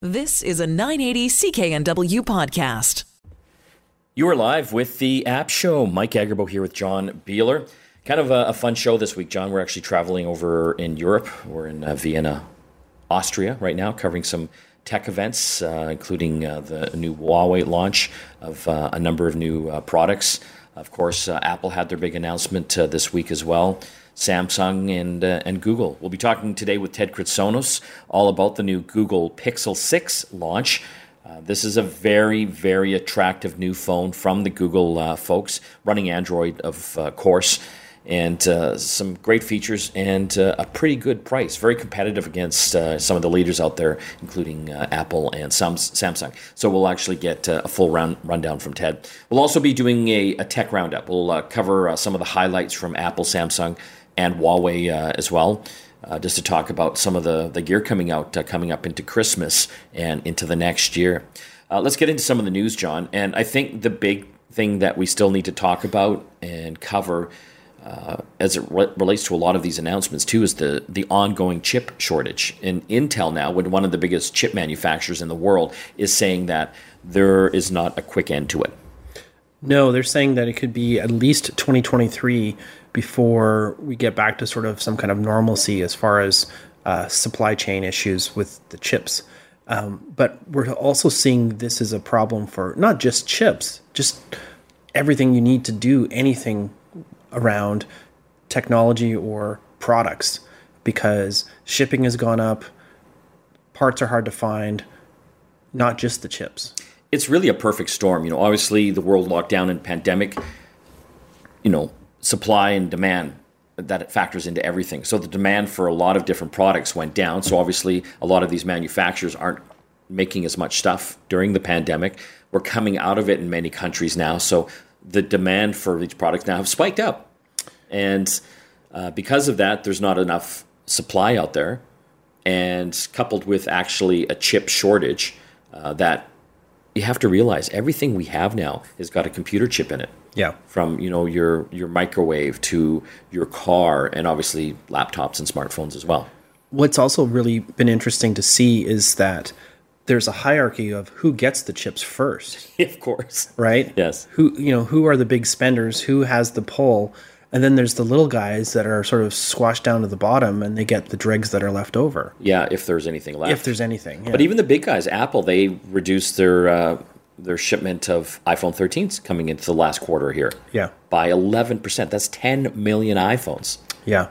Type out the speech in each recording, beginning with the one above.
This is a 980 CKNW podcast. You are live with the App Show. Mike Agerbo here with John Biehler. Kind of a, a, fun show this week, John. We're actually traveling over in Europe. We're in uh, Vienna, Austria right now, covering some tech events, uh, including uh, the new Huawei launch of uh, a number of new uh, products. Of course, uh, Apple had their big announcement this week as well. Samsung and uh, and Google. We'll be talking today with Ted Kritsonos all about the new Google Pixel 6 launch. Uh, this is a very, very attractive new phone from the Google uh, folks, running Android, of uh, course, and uh, some great features and uh, a pretty good price. Very competitive against some of the leaders out there, including Apple and some Samsung. So we'll actually get a full round rundown from Ted. We'll also be doing a, a tech roundup. We'll cover some of the highlights from Apple, Samsung, and Huawei uh, as well. Uh, just to talk about some of the, the gear coming out uh, coming up into Christmas and into the next year. Uh, let's get into some of the news, John. And I think the big thing that we still need to talk about and cover uh, as it re- relates to a lot of these announcements too is the the ongoing chip shortage. And Intel now, when one of the biggest chip manufacturers in the world, is saying that there is not a quick end to it. No, they're saying that it could be at least 2023 before we get back to sort of some kind of normalcy as far as uh, supply chain issues with the chips. Um, but we're also seeing this as a problem for not just chips, just everything you need to do anything around technology or products because shipping has gone up, parts are hard to find, not just the chips. It's really a perfect storm. You know, obviously the world lockdown and pandemic, you know, supply and demand that it factors into everything. So the demand for a lot of different products went down. So obviously, a lot of these manufacturers aren't making as much stuff during the pandemic. We're coming out of it in many countries now. So the demand for these products now have spiked up, and uh, because of that, there's not enough supply out there, and coupled with actually a chip shortage, uh, that you have to realize everything we have now has got a computer chip in it. Yeah. From you know your your microwave to your car, and obviously laptops and smartphones as well. What's also really been interesting to see is that there's a hierarchy of who gets the chips first. of course. Right. Yes. Who you know who are the big spenders? Who has the pull? And then there's the little guys that are sort of squashed down to the bottom, and they get the dregs that are left over. Yeah, if there's anything left. If there's anything. Yeah. But even the big guys, Apple, they reduced their uh, their shipment of iPhone 13s coming into the last quarter here. Yeah. By 11%. That's 10 million iPhones. Yeah.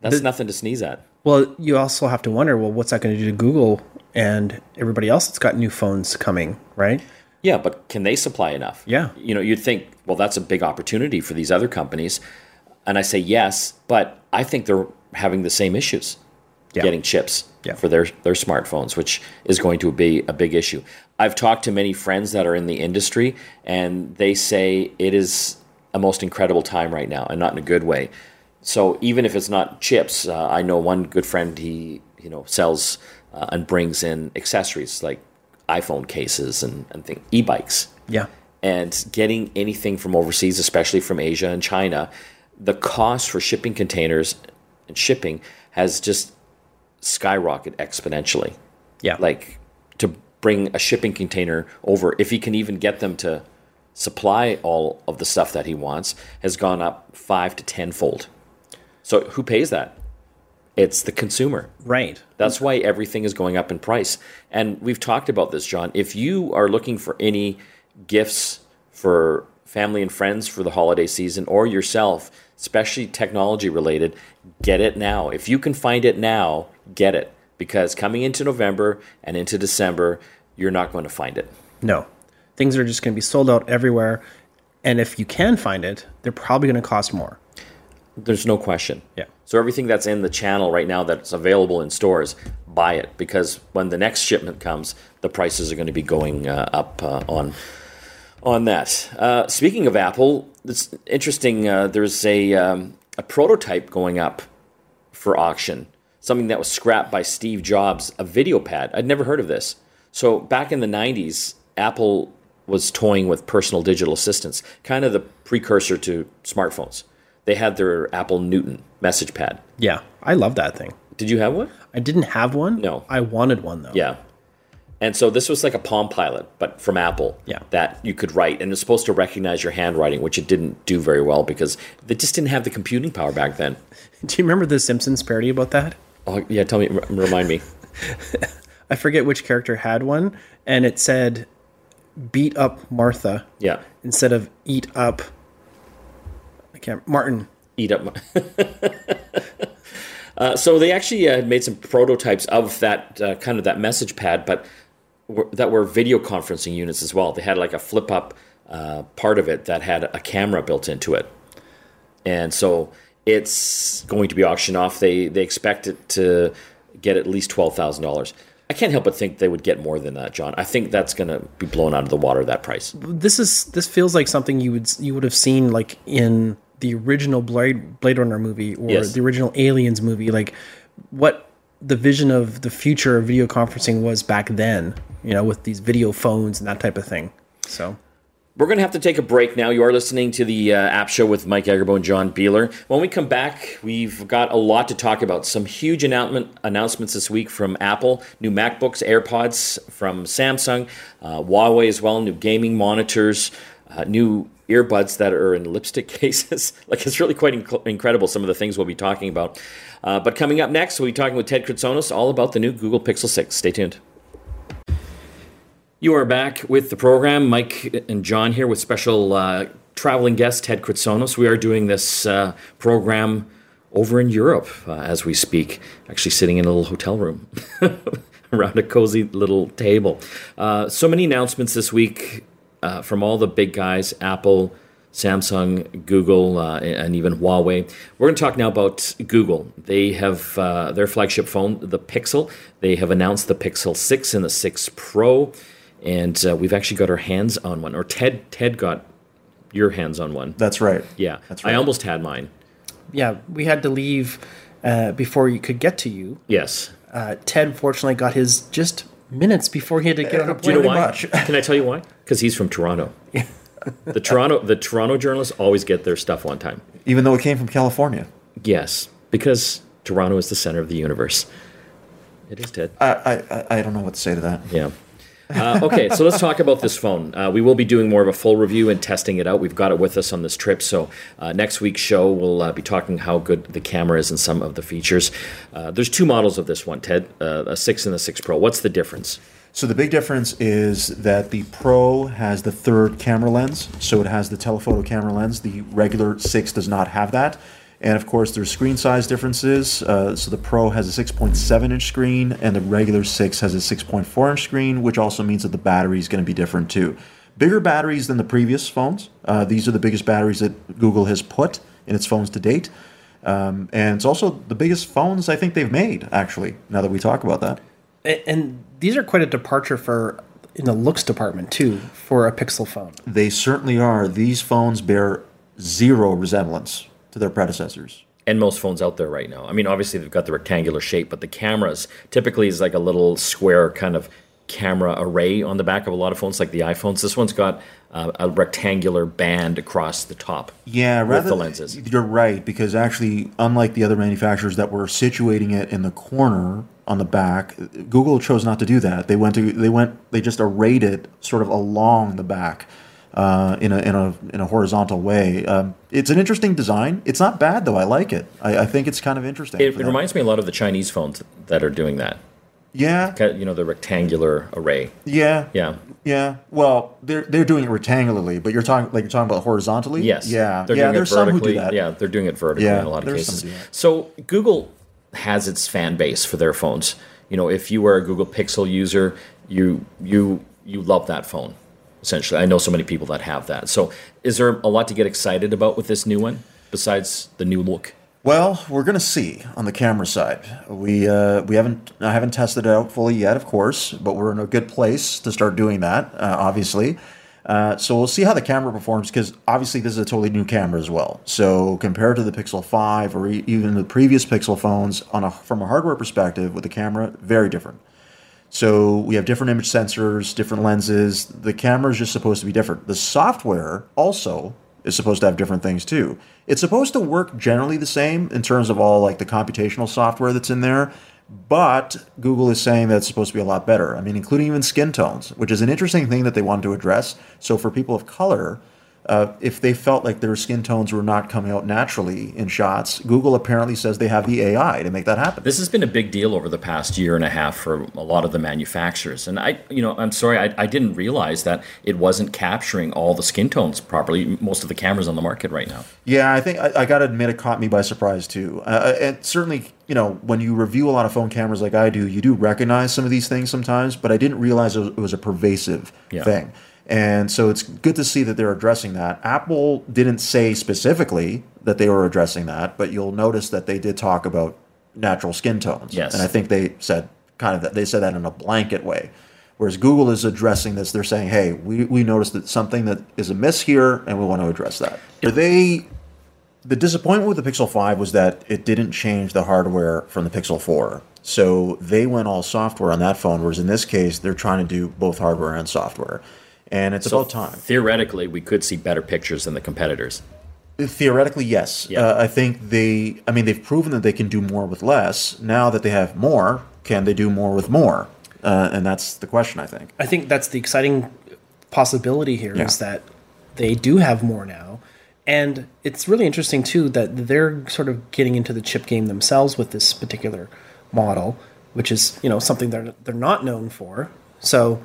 That's the, nothing to sneeze at. Well, you also have to wonder, well, what's that going to do to Google and everybody else that's got new phones coming, right? Yeah, but can they supply enough? Yeah. You know, you'd think, well, that's a big opportunity for these other companies. And I say yes, but I think they're having the same issues yeah. getting chips yeah. for their, their smartphones, which is going to be a big issue. I've talked to many friends that are in the industry, and they say it is a most incredible time right now, and not in a good way. So even if it's not chips, uh, I know one good friend. He you know sells uh, and brings in accessories like iPhone cases and and thing, e-bikes. Yeah. And getting anything from overseas, especially from Asia and China, the cost for shipping containers and shipping has just skyrocketed exponentially. Yeah. Like bring a shipping container over, if he can even get them to supply all of the stuff that he wants, has gone up five to tenfold. So who pays that? It's the consumer. Right. That's why everything is going up in price. And we've talked about this, John. If you are looking for any gifts for family and friends for the holiday season or yourself, especially technology related, get it now. If you can find it now, get it because coming into November and into December, you're not going to find it. No. Things are just going to be sold out everywhere. And if you can find it, they're probably going to cost more. There's no question. Yeah. So everything that's in the channel right now that's available in stores, buy it because when the next shipment comes, the prices are going to be going uh, up uh, on on that. Uh, speaking of Apple, it's interesting. Uh, there's a um, a prototype going up for auction. Something that was scrapped by Steve Jobs, a video pad. I'd never heard of this. So back in the '90s, Apple was toying with personal digital assistants, kind of the precursor to smartphones. They had their Apple Newton message pad. Yeah, I love that thing. Did you have one? I didn't have one. No. I wanted one though. Yeah. And so this was like a Palm Pilot, but from Apple. Yeah. That you could write, and it's supposed to recognize your handwriting, which it didn't do very well because they just didn't have the computing power back then. Do you remember the Simpsons parody about that? Oh yeah, tell me, r- remind me. I forget which character had one, and it said "beat up Martha" Yeah. instead of "eat up." I can't. Martin. eat up. Uh, so they actually uh, made some prototypes of that uh, kind of that message pad, but were, that were video conferencing units as well. They had like a flip up uh, part of it that had a camera built into it, and so it's going to be auctioned off. They they expect it to get at least twelve thousand dollars. I can't help but think they would get more than that, John. I think that's going to be blown out of the water. That price. This is this feels like something you would you would have seen like in the original Blade Blade Runner movie or Yes. the original Aliens movie. Like what the vision of the future of video conferencing was back then. You know, with these video phones and that type of thing. So. We're going to have to take a break now. You are listening to the uh, App Show with Mike Agerbo and John Biehler. When we come back, we've got a lot to talk about. Some huge announcement, announcements this week from Apple, new MacBooks, AirPods from Samsung, uh, Huawei as well, new gaming monitors, uh, new earbuds that are in lipstick cases. like it's really quite inc- incredible some of the things we'll be talking about. Uh, but coming up next, we'll be talking with Ted Kritsonos all about the new Google Pixel 6. Stay tuned. You are back with the program. Mike and John here with special uh, traveling guest Ted Kritsonos. We are doing this uh, program over in Europe uh, as we speak, actually sitting in a little hotel room around a cozy little table. Uh, so many announcements this week uh, from all the big guys Apple, Samsung, Google, uh, and even Huawei. We're going to talk now about Google. They have their flagship phone, the Pixel. They have announced the Pixel 6 and the 6 Pro and uh, we've actually got our hands on one. Or Ted, Ted got your hands on one. That's right. Yeah, That's right. I almost had mine. yeah, we had to leave uh, before you could get to you. Yes. Uh, Ted fortunately got his just minutes before he had to get on a plane. Do you know why? much. Can I tell you why? Because he's from Toronto. the Toronto, the Toronto journalists always get their stuff on time. Even though it came from California. Yes, because Toronto is the center of the universe. It is Ted. I, I, I- I don't know what to say to that. Yeah. Uh, okay, so let's talk about this phone. Uh, we will be doing more of a full review and testing it out. We've got it with us on this trip. So, uh, next week's show, we'll uh, be talking how good the camera is and some of the features. Uh, there's two models of this one, Ted uh, a 6 and a 6 Pro. What's the difference? So the big difference is that the Pro has the third camera lens, so it has the telephoto camera lens. The regular 6 does not have that. And of course, there's screen size differences. Uh, so the Pro has a 6.7 inch screen, and the regular 6 has a 6.4 inch screen, which also means that the battery is going to be different too. Bigger batteries than the previous phones. Uh, these are the biggest batteries that Google has put in its phones to date. Um, and it's also the biggest phones I think they've made, actually, now that we talk about that. And these are quite a departure for in the looks department too for a Pixel phone. They certainly are. These phones bear zero resemblance to their predecessors. and most phones out there right now. I mean, obviously they've got the rectangular shape, but the cameras typically is like a little square kind of camera array on the back of a lot of phones, like the iPhones. This one's got uh, a rectangular band across the top. Yeah, with rather the lenses. You're right because actually, unlike the other manufacturers that were situating it in the corner on the back, Google chose not to do that. They went to they went they just arrayed it sort of along the back. Uh, in a in a in a horizontal way, um, it's an interesting design. It's not bad though. I like it. I, I think it's kind of interesting. It, it reminds me a lot of the Chinese phones that are doing that. yeah, You know, the rectangular array. yeah, Yeah. Yeah, well, they're they're doing it rectangularly, but you're talking like you're talking about horizontally. Yes. Yeah. They're yeah. doing There's it some who do that. Yeah, they're doing it vertically Yeah, in a lot of cases. So Google has its fan base for their phones. You know, if you are a Google Pixel user, you you you love that phone. Essentially, I know so many people that have that. So, is there a lot to get excited about with this new one besides the new look? Well, we're gonna see on the camera side. We uh, we haven't I haven't tested it out fully yet, of course, but we're in a good place to start doing that. Uh, obviously. Uh, so we'll see how the camera performs because obviously this is a totally new camera as well. So compared to the Pixel 5 or even the previous Pixel phones, on a, from a hardware perspective, with the camera, very different. So we have different image sensors, different lenses. The camera is just supposed to be different. The software also is supposed to have different things too. It's supposed to work generally the same in terms of all like the computational software that's in there, But Google is saying that it's supposed to be a lot better. I mean, including even skin tones, which is an interesting thing that they wanted to address. So for people of color, uh, if they felt like their skin tones were not coming out naturally in shots, Google apparently says they have the AI to make that happen. This has been a big deal over the past year and a half for a lot of the manufacturers. And I, you know, I'm sorry, I, I didn't realize that it wasn't capturing all the skin tones properly. Most of the cameras on the market right now. Yeah, I think I, I got to admit it caught me by surprise too. Uh, and certainly, you know, when you review a lot of phone cameras like I do, you do recognize some of these things sometimes. But I didn't realize it was, it was a pervasive Yeah. thing. And so it's good to see that they're addressing that. Apple didn't say specifically that they were addressing that, but you'll notice that they did talk about natural skin tones. Yes. And I think they said kind of that they said that in a blanket way. Whereas Google is addressing this, they're saying, "Hey, we, we noticed that something that is amiss here, and we want to address that." Are they the disappointment with the Pixel 5 was that it didn't change the hardware from the Pixel 4. So they went all software on that phone, whereas in this case, they're trying to do both hardware and software. And it's about time. Theoretically, we could see better pictures than the competitors. Theoretically, yes. Yeah. Uh, I think they, I mean, they've proven that they can do more with less. Now that they have more, can they do more with more? Uh, and that's the question, I think. I think that's the exciting possibility here is Yeah. that they do have more now. And it's really interesting too that they're sort of getting into the chip game themselves with this particular model, which is, you know, something they're they're not known for. So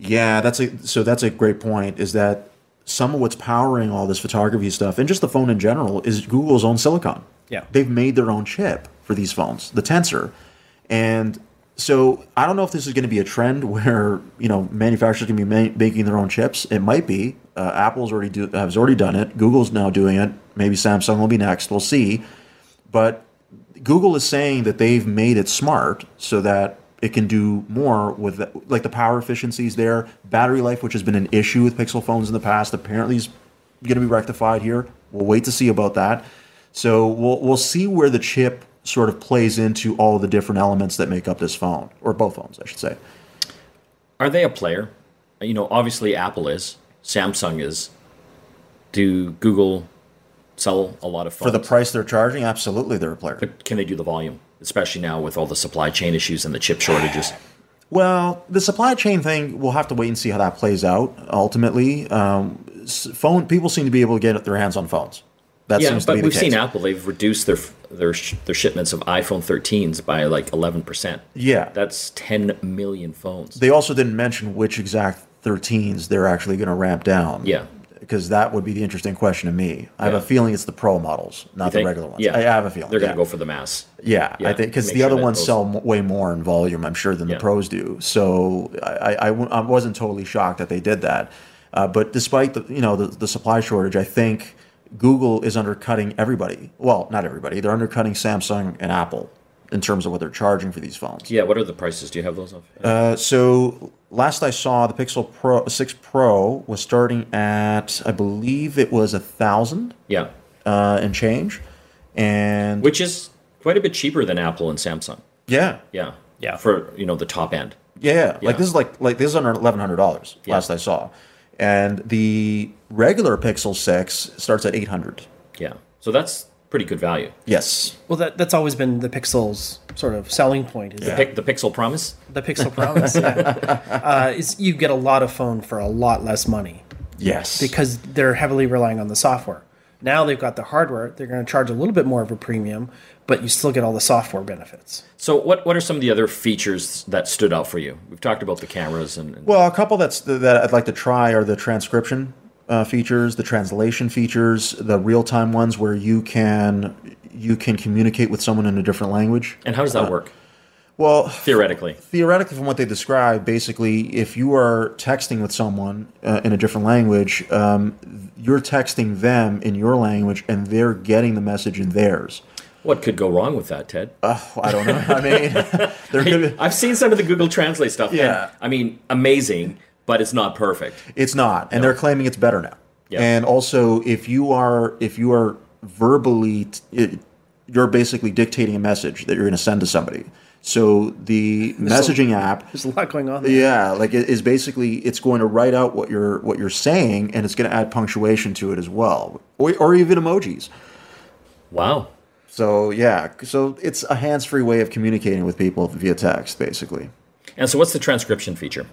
Yeah, that's a so that's a great point. Is that some of what's powering all this photography stuff and just the phone in general is Google's own silicon. Yeah. they've made their own chip for these phones, the Tensor, and so I don't know if this is going to be a trend where you know manufacturers can be ma- making their own chips. It might be. Uh, Apple's already do, has already done it. Google's now doing it. Maybe Samsung will be next. We'll see. But Google is saying that they've made it smart so that it can do more with the, like the power efficiencies there, battery life, which has been an issue with Pixel phones in the past, apparently is going to be rectified here. We'll wait to see about that. So we'll we'll see where the chip sort of plays into all the different elements that make up this phone, or both phones, I should say. Are they a player? You know, obviously Apple is, Samsung is. Do Google sell a lot of phones? For the price they're charging, absolutely they're a player. But can they do the volume, especially now with all the supply chain issues and the chip shortages? Well, the supply chain thing, we'll have to wait and see how that plays out. Ultimately, um, phone people seem to be able to get their hands on phones. That yeah, seems to be but the we've case. seen Apple; they've reduced their their their shipments of iPhone 13s by like 11 percent. Yeah, That's 10 million phones. they also didn't mention which exact 13s they're actually going to ramp down. Yeah. Because that would be the interesting question to me. I have a feeling it's the Pro models, not the regular ones. Yeah, I have a feeling they're going yeah. to go for the mass. Yeah, Yeah, I think because the sure other ones those- sell way more in volume, I'm sure, than Yeah. the pros do. So I wasn't totally shocked that they did that. Uh, but despite the you know the, the supply shortage, I think Google is undercutting everybody. Well, not everybody. They're undercutting Samsung and Apple in terms of what they're charging for these phones. Yeah, what are the prices? Do you have those? Of? Uh, so last I saw, the Pixel Pro 6 Pro was starting at I believe it was a thousand yeah, uh, and change, and which is quite a bit cheaper than Apple and Samsung. yeah, Yeah, Yeah. for you know the top end. Yeah, Yeah. like this is like like this is under eleven hundred dollars. Yeah. Last I saw, and the regular Pixel Six starts at eight hundred. Yeah, so that's pretty good value. Yes. well that that's always been the Pixel's sort of selling point is Pic- the Pixel Promise. the Pixel Promise. yeah. uh, is you get a lot of phone for a lot less money Yes. because they're heavily relying on the software. Now they've got the hardware; they're going to charge a little bit more of a premium, but you still get all the software benefits. So, what what are some of the other features that stood out for you? We've talked about the cameras and, and well, a couple that's that I'd like to try are the transcription uh, features, the translation features, the real time ones where you can you can communicate with someone in a different language. and how does that work Well, theoretically? theoretically, from what they describe, basically, if you are texting with someone uh, in a different language, um, you're texting them in your language, and they're getting the message in theirs. What could go wrong with that, Ted? I don't know. I mean, there could be, I've seen some of the Google Translate stuff. and, Yeah. I mean, amazing, but it's not perfect. it's not, and they're claiming it's better now. Yeah. And also, if you are if you are verbally, t- it, you're basically dictating a message that you're going to send to somebody. So the messaging app There's a lot going on. There. Yeah, like it is basically it's going to write out what you're what you're saying, and it's going to add punctuation to it as well, or, or even emojis. Wow. So yeah, so it's a hands-free way of communicating with people via text, basically. And so, what's the transcription feature?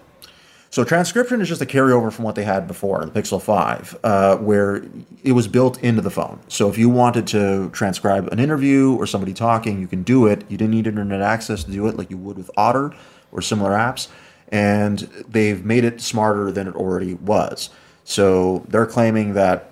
So transcription is just a carryover from what they had before, the Pixel 5, uh, where it was built into the phone. So if you wanted to transcribe an interview or somebody talking, you can do it. You didn't need internet access to do it like you would with Otter or similar apps. And they've made it smarter than it already was. So they're claiming that,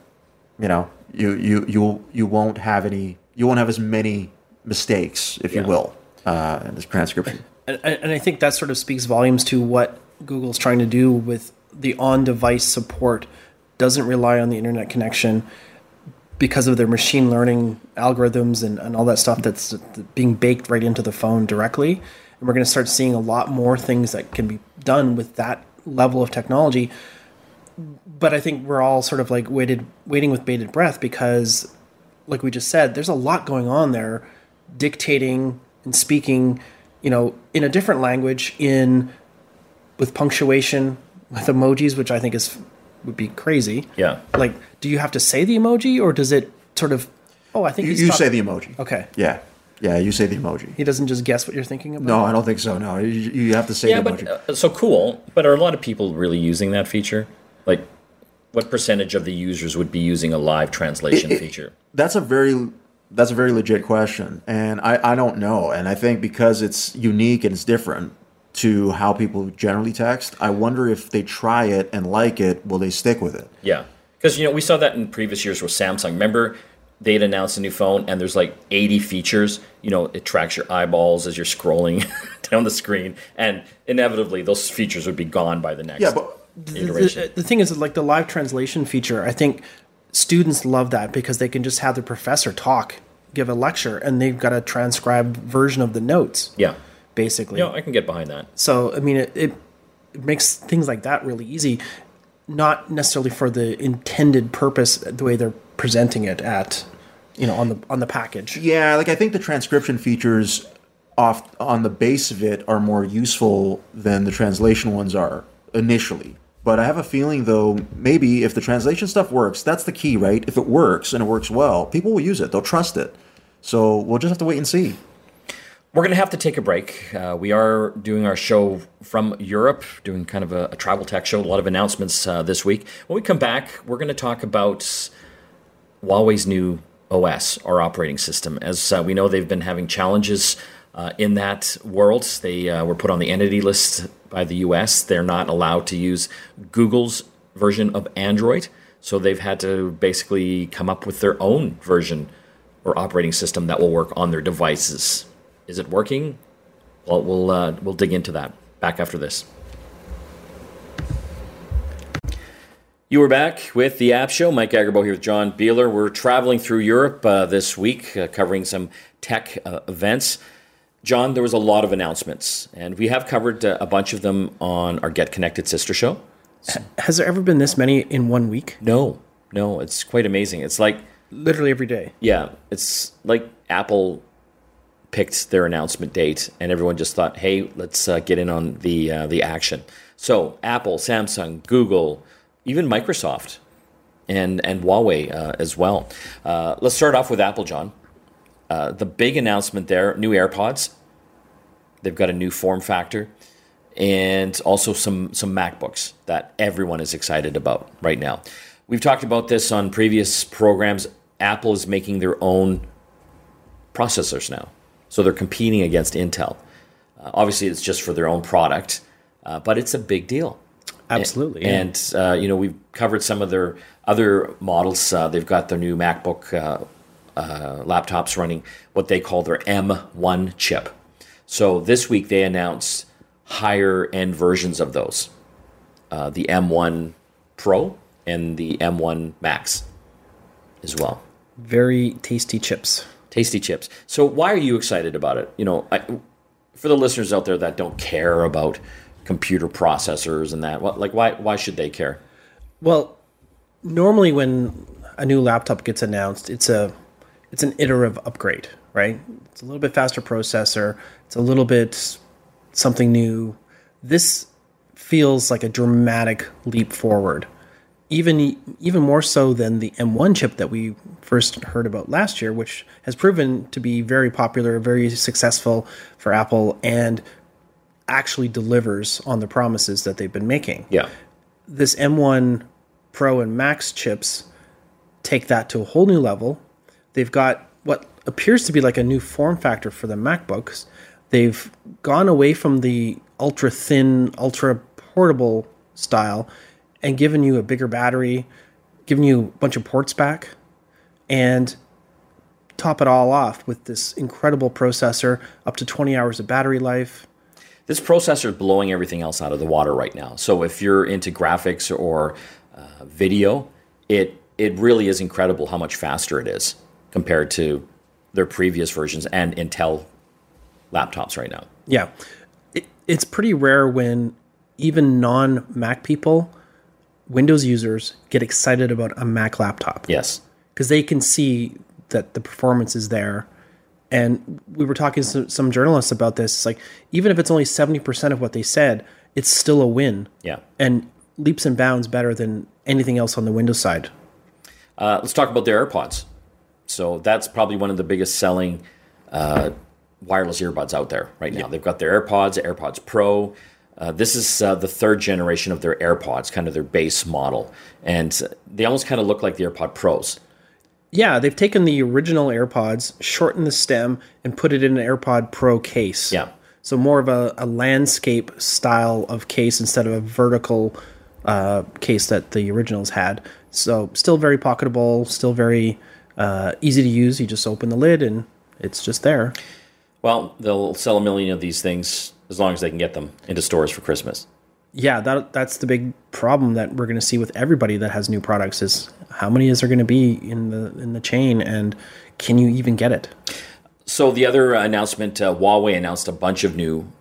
you know, you you you you won't have any, you won't have as many mistakes, if Yeah. you will, uh, in this transcription. and, and I think that sort of speaks volumes to what Google's trying to do with the on-device support. Doesn't rely on the internet connection because of their machine learning algorithms and, and all that stuff that's being baked right into the phone directly. And we're going to start seeing a lot more things that can be done with that level of technology. But I think we're all sort of like waited, waiting with bated breath because, like we just said, there's a lot going on there, dictating and speaking, you know, in a different language, in with punctuation, with emojis, which I think is would be crazy. Yeah. Like, do you have to say the emoji, or does it sort of? Oh, I think You, he's you talk- say the emoji. Okay. Yeah. Yeah, you say the emoji. He doesn't just guess what you're thinking about. No, I don't think so. No, you, you have to say Yeah, the but emoji. uh, so cool. But are a lot of people really using that feature? Like, what percentage of the users would be using a live translation It- it- feature? that's a very that's a very legit question, and I, I don't know. And I think because it's unique and it's different to how people generally text, I wonder if they try it and like it, will they stick with it? Yeah, because you know we saw that in previous years with Samsung. Remember, they'd announced a new phone, and there's like 80 features. You know, it tracks your eyeballs as you're scrolling down the screen, and inevitably those features would be gone by the next. Yeah, but the, iteration. the, the thing is, like the live translation feature, I think students love that because they can just have the professor talk, give a lecture, and they've got a transcribed version of the notes, yeah, basically. you know, I can get behind that. So I mean, it, it it makes things like that really easy, not necessarily for the intended purpose the way they're presenting it at, you know, on the on the package. yeah, like I think the transcription features off on the base of it are more useful than the translation ones are initially. But I have a feeling though, maybe if the translation stuff works, that's the key, right? If it works and it works well, people will use it. They'll trust it. So we'll just have to wait and see. We're going to have to take a break. Uh, we are doing our show from Europe, doing kind of a, a travel tech show. A lot of announcements uh, this week. When we come back, we're going to talk about Huawei's new OS, our operating system. As uh, we know, they've been having challenges uh, in that world. They uh, were put on the entity list by the US. They're not allowed to use Google's version of Android. So they've had to basically come up with their own version or operating system that will work on their devices. Is it working? Well, we'll uh, we'll dig into that. Back after this. You were back with the App Show. Mike Agerbo here with John Biehler. We're traveling through Europe uh, this week, uh, covering some tech uh, events. John, there was a lot of announcements, and we have covered uh, a bunch of them on our Get Connected sister show. Has there ever been this many in one week? No, no, it's quite amazing. It's like Literally every day. Yeah, it's like Apple picked their announcement date, and everyone just thought, "Hey, let's uh, get in on the uh, the action." So Apple, Samsung, Google, even Microsoft, and and Huawei uh, as well. Uh, let's start off with Apple, John. Uh, the big announcement there: new AirPods. They've got a new form factor, and also some some MacBooks that everyone is excited about right now. We've talked about this on previous programs. Apple is making their own processors now, so they're competing against Intel. Uh, obviously, it's just for their own product, uh, but it's a big deal. Absolutely. yeah. And uh, you know, we've covered some of their other models. Uh, they've got their new MacBook uh, uh, laptops running what they call their M1 chip. So this week they announced higher end versions of those, uh, the M1 Pro and the M1 Max, as well. Very tasty chips. Tasty chips. So why are you excited about it? You know, I, for the listeners out there that don't care about computer processors and that, what, like why why should they care? Well, normally when a new laptop gets announced, it's a it's an iterative upgrade, right? It's a little bit faster processor. It's a little bit something new. This feels like a dramatic leap forward even even more so than the M1 chip that we first heard about last year, which has proven to be very popular, very successful for Apple, and actually delivers on the promises that they've been making. Yeah. This M1 Pro and Max chips take that to a whole new level. They've got what appears to be like a new form factor for the MacBooks. They've gone away from the ultra thin, ultra portable style and given you a bigger battery, given you a bunch of ports back, and top it all off with this incredible processor, up to 20 hours of battery life. This processor is blowing everything else out of the water right now. So if you're into graphics or uh, video, it it really is incredible how much faster it is compared to their previous versions and Intel laptops right now. Yeah. It, it's pretty rare when even non Mac people, Windows users, get excited about a Mac laptop. Yes. Because they can see that the performance is there. And we were talking to some journalists about this. It's like, even if it's only 70% of what they said, it's still a win. Yeah. And leaps and bounds better than anything else on the Windows side. Uh, let's talk about their AirPods. So that's probably one of the biggest selling uh, wireless earbuds out there right now. They've got their AirPods, AirPods Pro. Uh, this is uh, the third generation of their AirPods, kind of their base model, and they almost kind of look like the AirPod Pros. Yeah, they've taken the original AirPods, shortened the stem, and put it in an AirPod Pro case. Yeah. So more of a, a landscape style of case instead of a vertical uh, case that the originals had. So still very pocketable, still very uh, easy to use. You just open the lid and it's just there. Well, they'll sell a million of these things as long as they can get them into stores for Christmas. Yeah, that that's the big problem that we're going to see with everybody that has new products is how many is there going to be in the in the chain and can you even get it? So the other announcement, uh, Huawei announced a bunch of new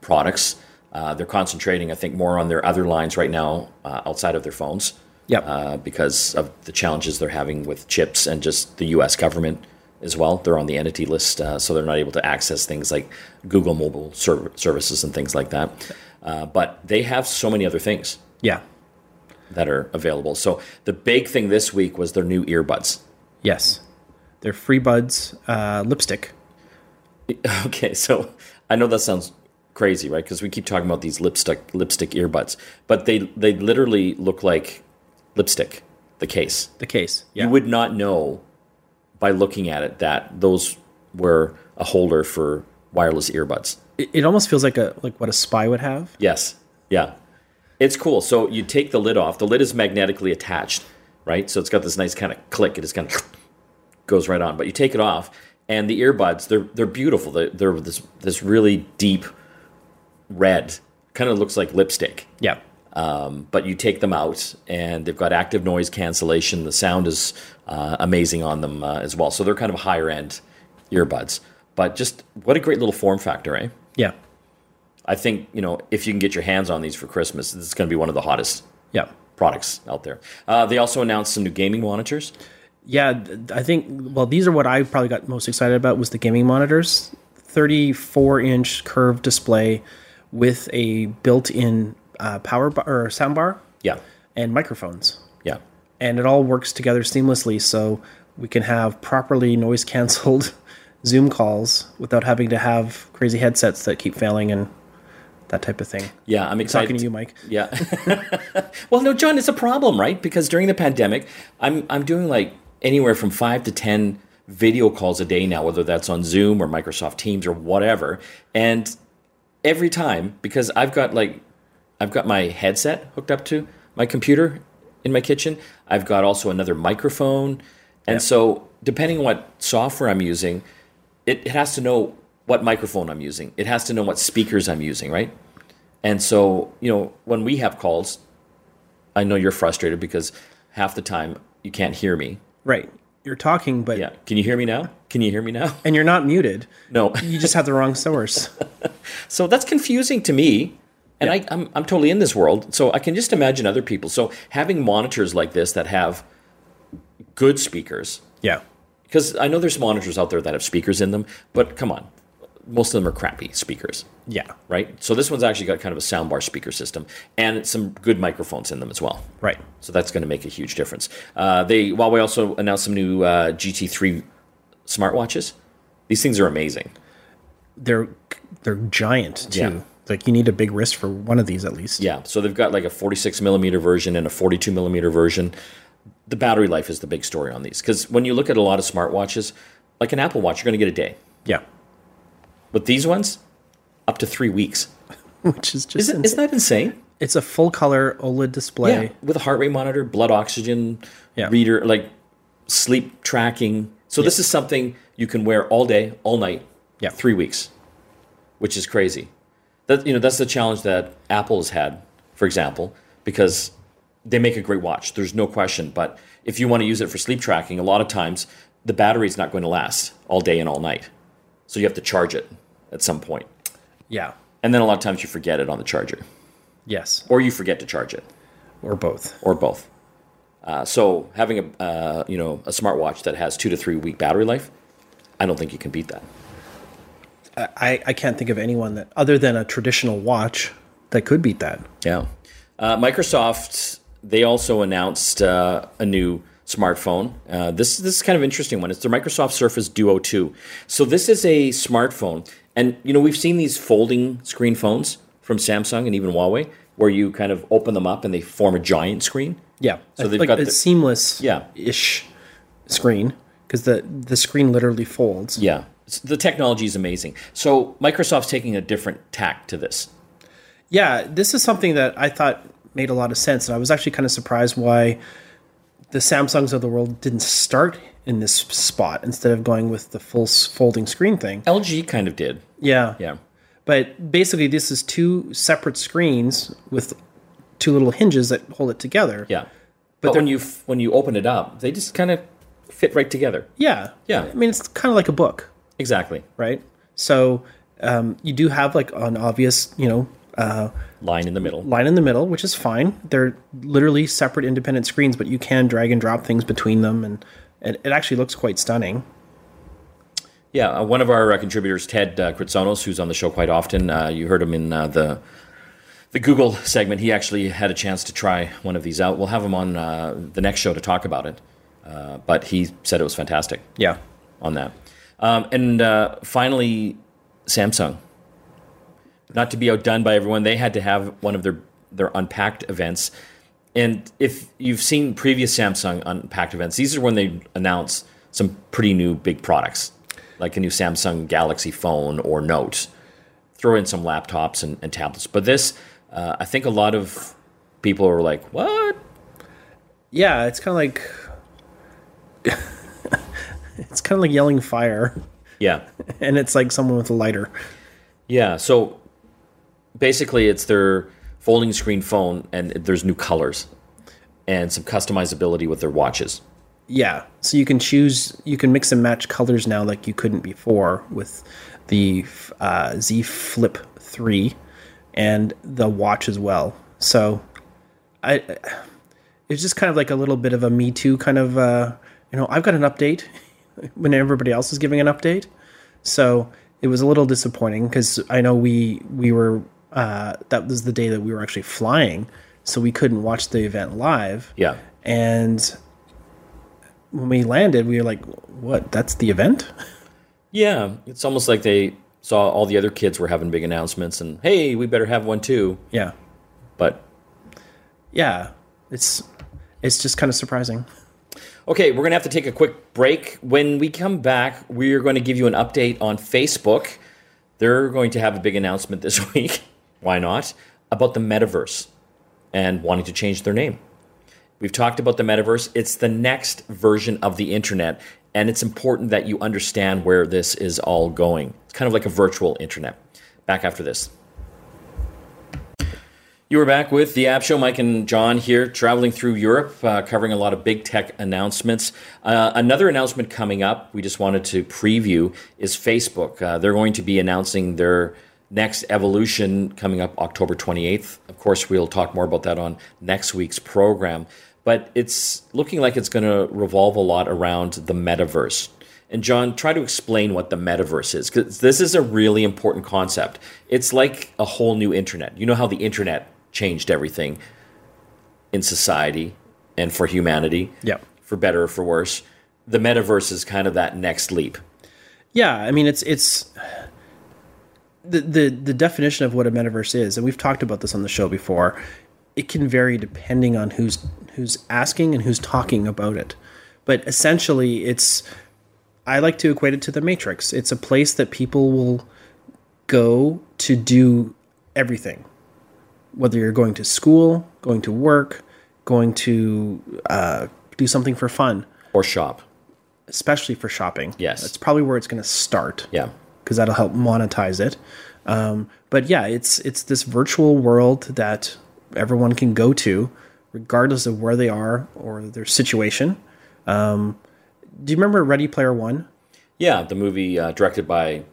products. Uh, they're concentrating, I think, more on their other lines right now uh, outside of their phones. Yep. Uh, because of the challenges they're having with chips and just the U.S. government as well. They're on the entity list, uh, so they're not able to access things like Google mobile serv- services and things like that. Uh, but they have so many other things Yeah. that are available. So the big thing this week was their new earbuds. Yes. They're FreeBuds uh, lipstick. Okay, so I know that sounds crazy, right? Because we keep talking about these lipstick lipstick earbuds, but they they literally look like lipstick. The case. The case. Yeah. You would not know by looking at it that those were a holder for wireless earbuds. it, it almost feels like a like what a spy would have. Yes. Yeah. It's cool. So you take the lid off. The lid is magnetically attached, right? So it's got this nice kind of click. It just kind of goes right on. But you take it off, and the earbuds they're they're beautiful. They're, they're this this really deep red. Kind of looks like lipstick. Yeah. Um, but you take them out, and they've got active noise cancellation. The sound is uh, amazing on them uh, as well. So they're kind of higher end earbuds. But just what a great little form factor, eh? Yeah. I think you know if you can get your hands on these for Christmas, this is going to be one of the hottest Yeah. products out there. Uh, they also announced some new gaming monitors. Yeah, I think well these are what I probably got most excited about was the gaming monitors. 34 inch curved display with a built-in uh, power bar or sound bar Yeah, and microphones. yeah, And it all works together seamlessly so we can have properly noise canceled Zoom calls without having to have crazy headsets that keep failing and that type of thing. yeah. I'm excited. Talking to you, Mike. Yeah. well, no, John, it's a problem, right? Because during the pandemic, I'm I'm doing like anywhere from five to ten video calls a day now, whether that's on Zoom or Microsoft Teams or whatever. And every time, because I've got like I've got my headset hooked up to my computer in my kitchen. I've got also another microphone. And so depending on what software I'm using, it, it has to know what microphone I'm using. It has to know what speakers I'm using, right? And so, you know, when we have calls, I know you're frustrated because half the time you can't hear me. Right. You're talking but Yeah. Can you hear me now? Can you hear me now? and you're not muted. No. You just have the wrong source. So that's confusing to me. And I, I'm, I'm totally in this world. So I can just imagine other people. So having monitors like this that have good speakers, yeah. because I know there's monitors out there that have speakers in them, but come on. most of them are crappy speakers, Yeah. right? So this one's actually got kind of a soundbar speaker system and some good microphones in them as well. Right. So that's going to make a huge difference. Uh, they Huawei also announced some new uh, GT3 smartwatches. These things are amazing. They're they're giant too. Yeah. Like you need a big wrist for one of these at least. Yeah, so they've got like a 46 millimeter version and a 42 millimeter version. The battery life is the big story on these because when you look at a lot of smartwatches, like an Apple Watch, you're going to get a day. Yeah. But these ones, up to three weeks. Which is just isn't, isn't that insane? it's a full color OLED display. Yeah, with a heart rate monitor, blood oxygen Yeah. reader, like sleep tracking. So this is something you can wear all day, all night, Yeah. three weeks, which is crazy. That you know that's the challenge that Apple has had, for example, because they make a great watch. There's no question. But if you want to use it for sleep tracking, a lot of times the battery is not going to last all day and all night. So you have to charge it at some point. Yeah. And then a lot of times you forget it on the charger, Yes. or you forget to charge it. Or both. or both. Uh, so having a uh, you know a smartwatch that has two to three week battery life, I don't think you can beat that. I, I can't think of anyone that other than a traditional watch that could beat that. Yeah. Uh, Microsoft they also announced uh, a new smartphone. Uh, this this is kind of interesting one. It's the Microsoft Surface Duo 2. So this is a smartphone, and you know we've seen these folding screen phones from Samsung and even Huawei, where you kind of open them up and they form a giant screen. Yeah. So they've like got a the- seamless Yeah. ish screen because the the screen literally folds. Yeah, the technology is amazing. So Microsoft's taking a different tack to this. Yeah, this is something that I thought made a lot of sense, and I was actually kind of surprised why the Samsungs of the world didn't start in this spot instead of going with the full folding screen thing. LG kind of did. Yeah, Yeah. But basically, this is two separate screens with two little hinges that hold it together. Yeah. But, when you f- when you open it up, they just kind of fit right together. Yeah. Yeah. I mean, it's kind of like a book, Exactly. right? So um, you do have like an obvious, you know, uh, Line in the middle. line in the middle, which is fine. They're literally separate independent screens, but you can drag and drop things between them, and it, it actually looks quite stunning. Yeah. Uh, one of our uh, contributors, Ted uh, Kritsonos, who's on the show quite often, uh, you heard him in uh, the the Google segment. He actually had a chance to try one of these out. We'll have him on uh, the next show to talk about it. Uh, but he said it was fantastic. Yeah. on that. Um, and uh, finally, Samsung. Not to be outdone by everyone, they had to have one of their their unpacked events. And if you've seen previous Samsung unpacked events, these are when they announce some pretty new big products, like a new Samsung Galaxy phone or Note. Throw in some laptops and, and tablets. But this, uh, I think a lot of people are like, "What? Yeah, it's kind of like it's kind of like yelling fire, Yeah, and it's like someone with a lighter. Yeah, so basically it's their folding screen phone and there's new colors and some customizability with their watches. Yeah, so you can choose, you can mix and match colors now like you couldn't before with the uh, Z Flip Three and the watch as well. So, I it's just kind of like a little bit of a Me Too kind of, uh, you know, I've got an update when everybody else was giving an update. So it was a little disappointing because I know we we were uh, that was the day that we were actually flying, so we couldn't watch the event live. Yeah. And when we landed, we were like, "What? That's the event?" Yeah, it's almost like they saw all the other kids were having big announcements and hey, we better have one too. Yeah, But yeah. It's it's just kind of surprising. Okay, we're going to have to take a quick break. When we come back, we're going to give you an update on Facebook. They're going to have a big announcement this week. Why not? About the metaverse and wanting to change their name. We've talked about the metaverse. It's the next version of the internet, and it's important that you understand where this is all going. It's kind of like a virtual internet. Back after this. You are back with the App Show. Mike and John here, traveling through Europe, uh, covering a lot of big tech announcements. Uh, another announcement coming up, we just wanted to preview, is Facebook. Uh, they're going to be announcing their next evolution coming up October 28th. Of course, we'll talk more about that on next week's program. But it's looking like it's going to revolve a lot around the metaverse. And John, try to explain what the metaverse is, because this is a really important concept. It's like a whole new internet. You know how the internet changed everything in society and for humanity, Yeah. for better or for worse. The metaverse is kind of that next leap. Yeah, I mean it's it's the the the definition of what a metaverse is, and we've talked about this on the show before. It can vary depending on who's who's asking and who's talking about it. But essentially it's I like to equate it to the matrix. It's a place that people will go to do everything. Whether you're going to school, going to work, going to uh, do something for fun, Or shop. especially for shopping. Yes. That's probably where it's going to start Yeah. because that'll help monetize it. Um, but yeah, it's it's this virtual world that everyone can go to, regardless of where they are or their situation. Um, do you remember Ready Player One? Yeah, the movie uh, directed by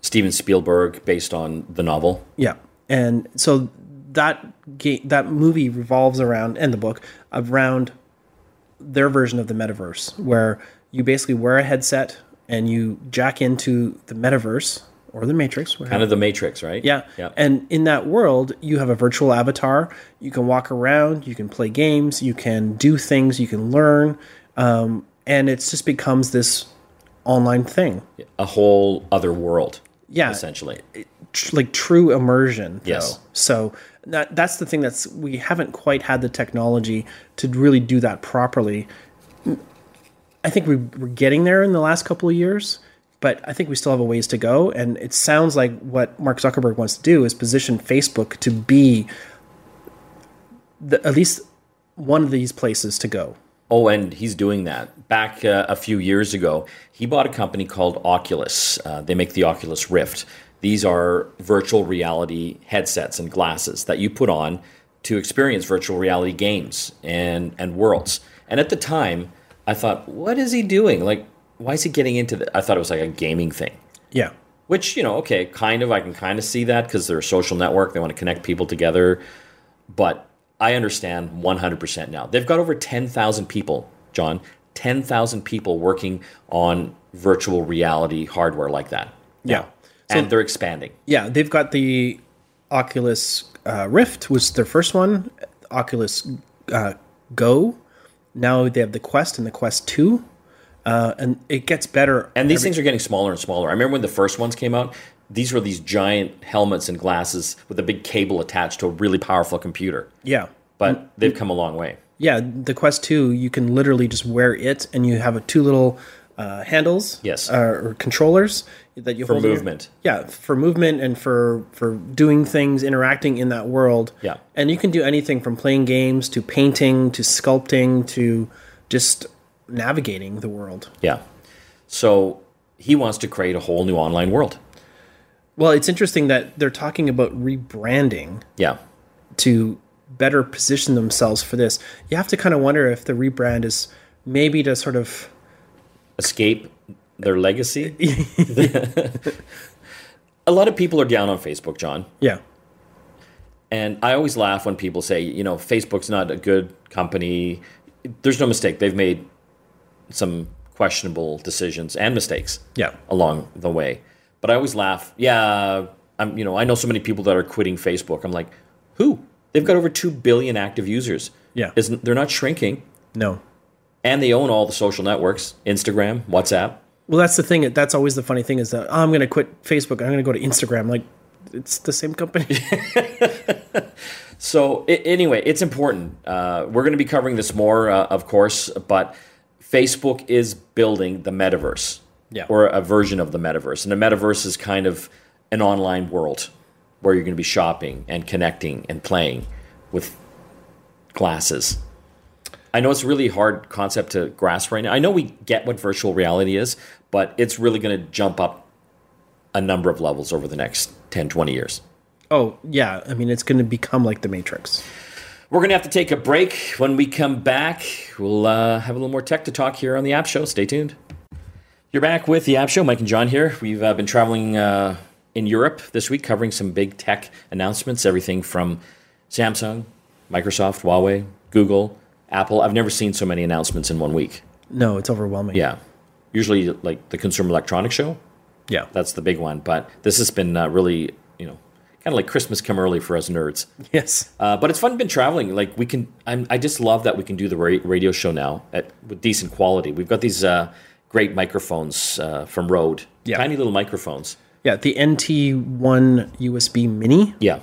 Steven Spielberg based on the novel. Yeah, and so that game, that movie revolves around, and the book around their version of the metaverse, where you basically wear a headset and you jack into the metaverse or the Matrix, whatever. Kind of the Matrix, right? Yeah. Yeah. And in that world, you have a virtual avatar. You can walk around, you can play games, you can do things, you can learn. Um, and it just becomes this online thing. a whole other world. Yeah. Essentially. Tr- like true immersion. Though. Yes. So that, that's the thing that's, we haven't quite had the technology to really do that properly. I think we, we're getting there in the last couple of years, but I think we still have a ways to go. And it sounds like what Mark Zuckerberg wants to do is position Facebook to be the, at least one of these places to go. Oh, and he's doing that. Back uh, a few years ago, he bought a company called Oculus. Uh, they make the Oculus Rift. These are virtual reality headsets and glasses that you put on to experience virtual reality games and, and worlds. And at the time, I thought, what is he doing? Like, why is he getting into that? I thought it was like a gaming thing. Yeah. Which, you know, okay, kind of, I can kind of see that because they're a social network. They want to connect people together. But I understand 100% now. They've got over 10,000 people, John, 10,000 people working on virtual reality hardware like that. Yeah. And they're expanding. Yeah. They've got the Oculus uh, Rift was their first one. Oculus uh, Go. Now they have the Quest and the Quest Two, uh, and it gets better. And these things are getting smaller and smaller. I remember when the first ones came out, these were these giant helmets and glasses with a big cable attached to a really powerful computer. Yeah. But they've come a long way. Yeah, the Quest 2, you can literally just wear it and you have a two little uh, handles Yes. uh, or controllers that you For hold in your- movement. yeah, for movement and for for doing things, interacting in that world. Yeah. And you can do anything from playing games to painting to sculpting to just navigating the world. Yeah. So he wants to create a whole new online world. Well, it's interesting that they're talking about rebranding Yeah. to better position themselves for this. You have to kind of wonder if the rebrand is maybe to sort of escape their legacy. a lot of people are down on Facebook, John. yeah. And I always laugh when people say, you know, Facebook's not a good company. There's no mistake. They've made some questionable decisions and mistakes Yeah. along the way. But I always laugh. Yeah, I'm, you know, I know so many people that are quitting Facebook. I'm like, who? They've got over 2 billion active users. Yeah. Isn't they're not shrinking No. And they own all the social networks, Instagram, WhatsApp. Well, that's the thing. That's always the funny thing is that oh, I'm going to quit Facebook. I'm going to go to Instagram. Like, it's the same company. So anyway, it's important. Uh, we're going to be covering this more, uh, of course, but Facebook is building the metaverse, Yeah. or a version of the metaverse, and the metaverse is kind of an online world where you're going to be shopping and connecting and playing with glasses. I know it's a really hard concept to grasp right now. I know we get what virtual reality is, but it's really going to jump up a number of levels over the next 10, 20 years. oh, yeah. I mean, it's going to become like the Matrix. We're going to have to take a break. When we come back, we'll uh, have a little more tech to talk here on the App Show. Stay tuned. You're back with the App Show. Mike and John here. We've uh, been traveling uh, in Europe this week, covering some big tech announcements, everything from Samsung, Microsoft, Huawei, Google, Apple. I've never seen so many announcements in one week. No, it's overwhelming. Yeah. usually like the Consumer Electronics Show. Yeah. That's the big one. But this has been uh, really, you know, kind of like Christmas come early for us nerds. Yes. Uh, but it's fun been traveling. Like we can, I'm, I just love that we can do the ra- radio show now at with decent quality. We've got these uh, great microphones uh, from Rode, Yeah. tiny little microphones. Yeah. The NT1 USB Mini. Yeah,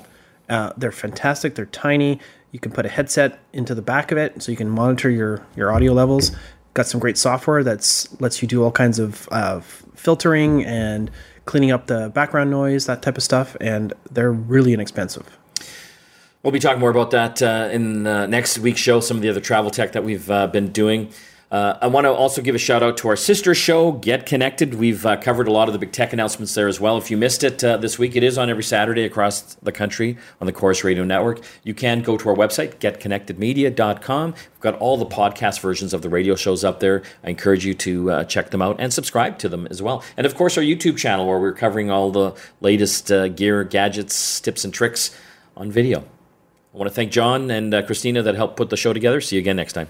Uh, they're fantastic. They're tiny. You can put a headset into the back of it, so you can monitor your your audio levels. Got some great software that's lets you do all kinds of uh, filtering and cleaning up the background noise, that type of stuff. And they're really inexpensive. We'll be talking more about that uh, in next week's show, some of the other travel tech that we've uh, been doing. Uh, I want to also give a shout out to our sister show, Get Connected. We've uh, covered a lot of the big tech announcements there as well. If you missed it uh, this week, it is on every Saturday across the country on the Corus Radio Network. You can go to our website, getconnectedmedia.com. We've got all the podcast versions of the radio shows up there. I encourage you to uh, check them out and subscribe to them as well. And of course, our YouTube channel where we're covering all the latest uh, gear, gadgets, tips, and tricks on video. I want to thank John and uh, Christina that helped put the show together. See you again next time.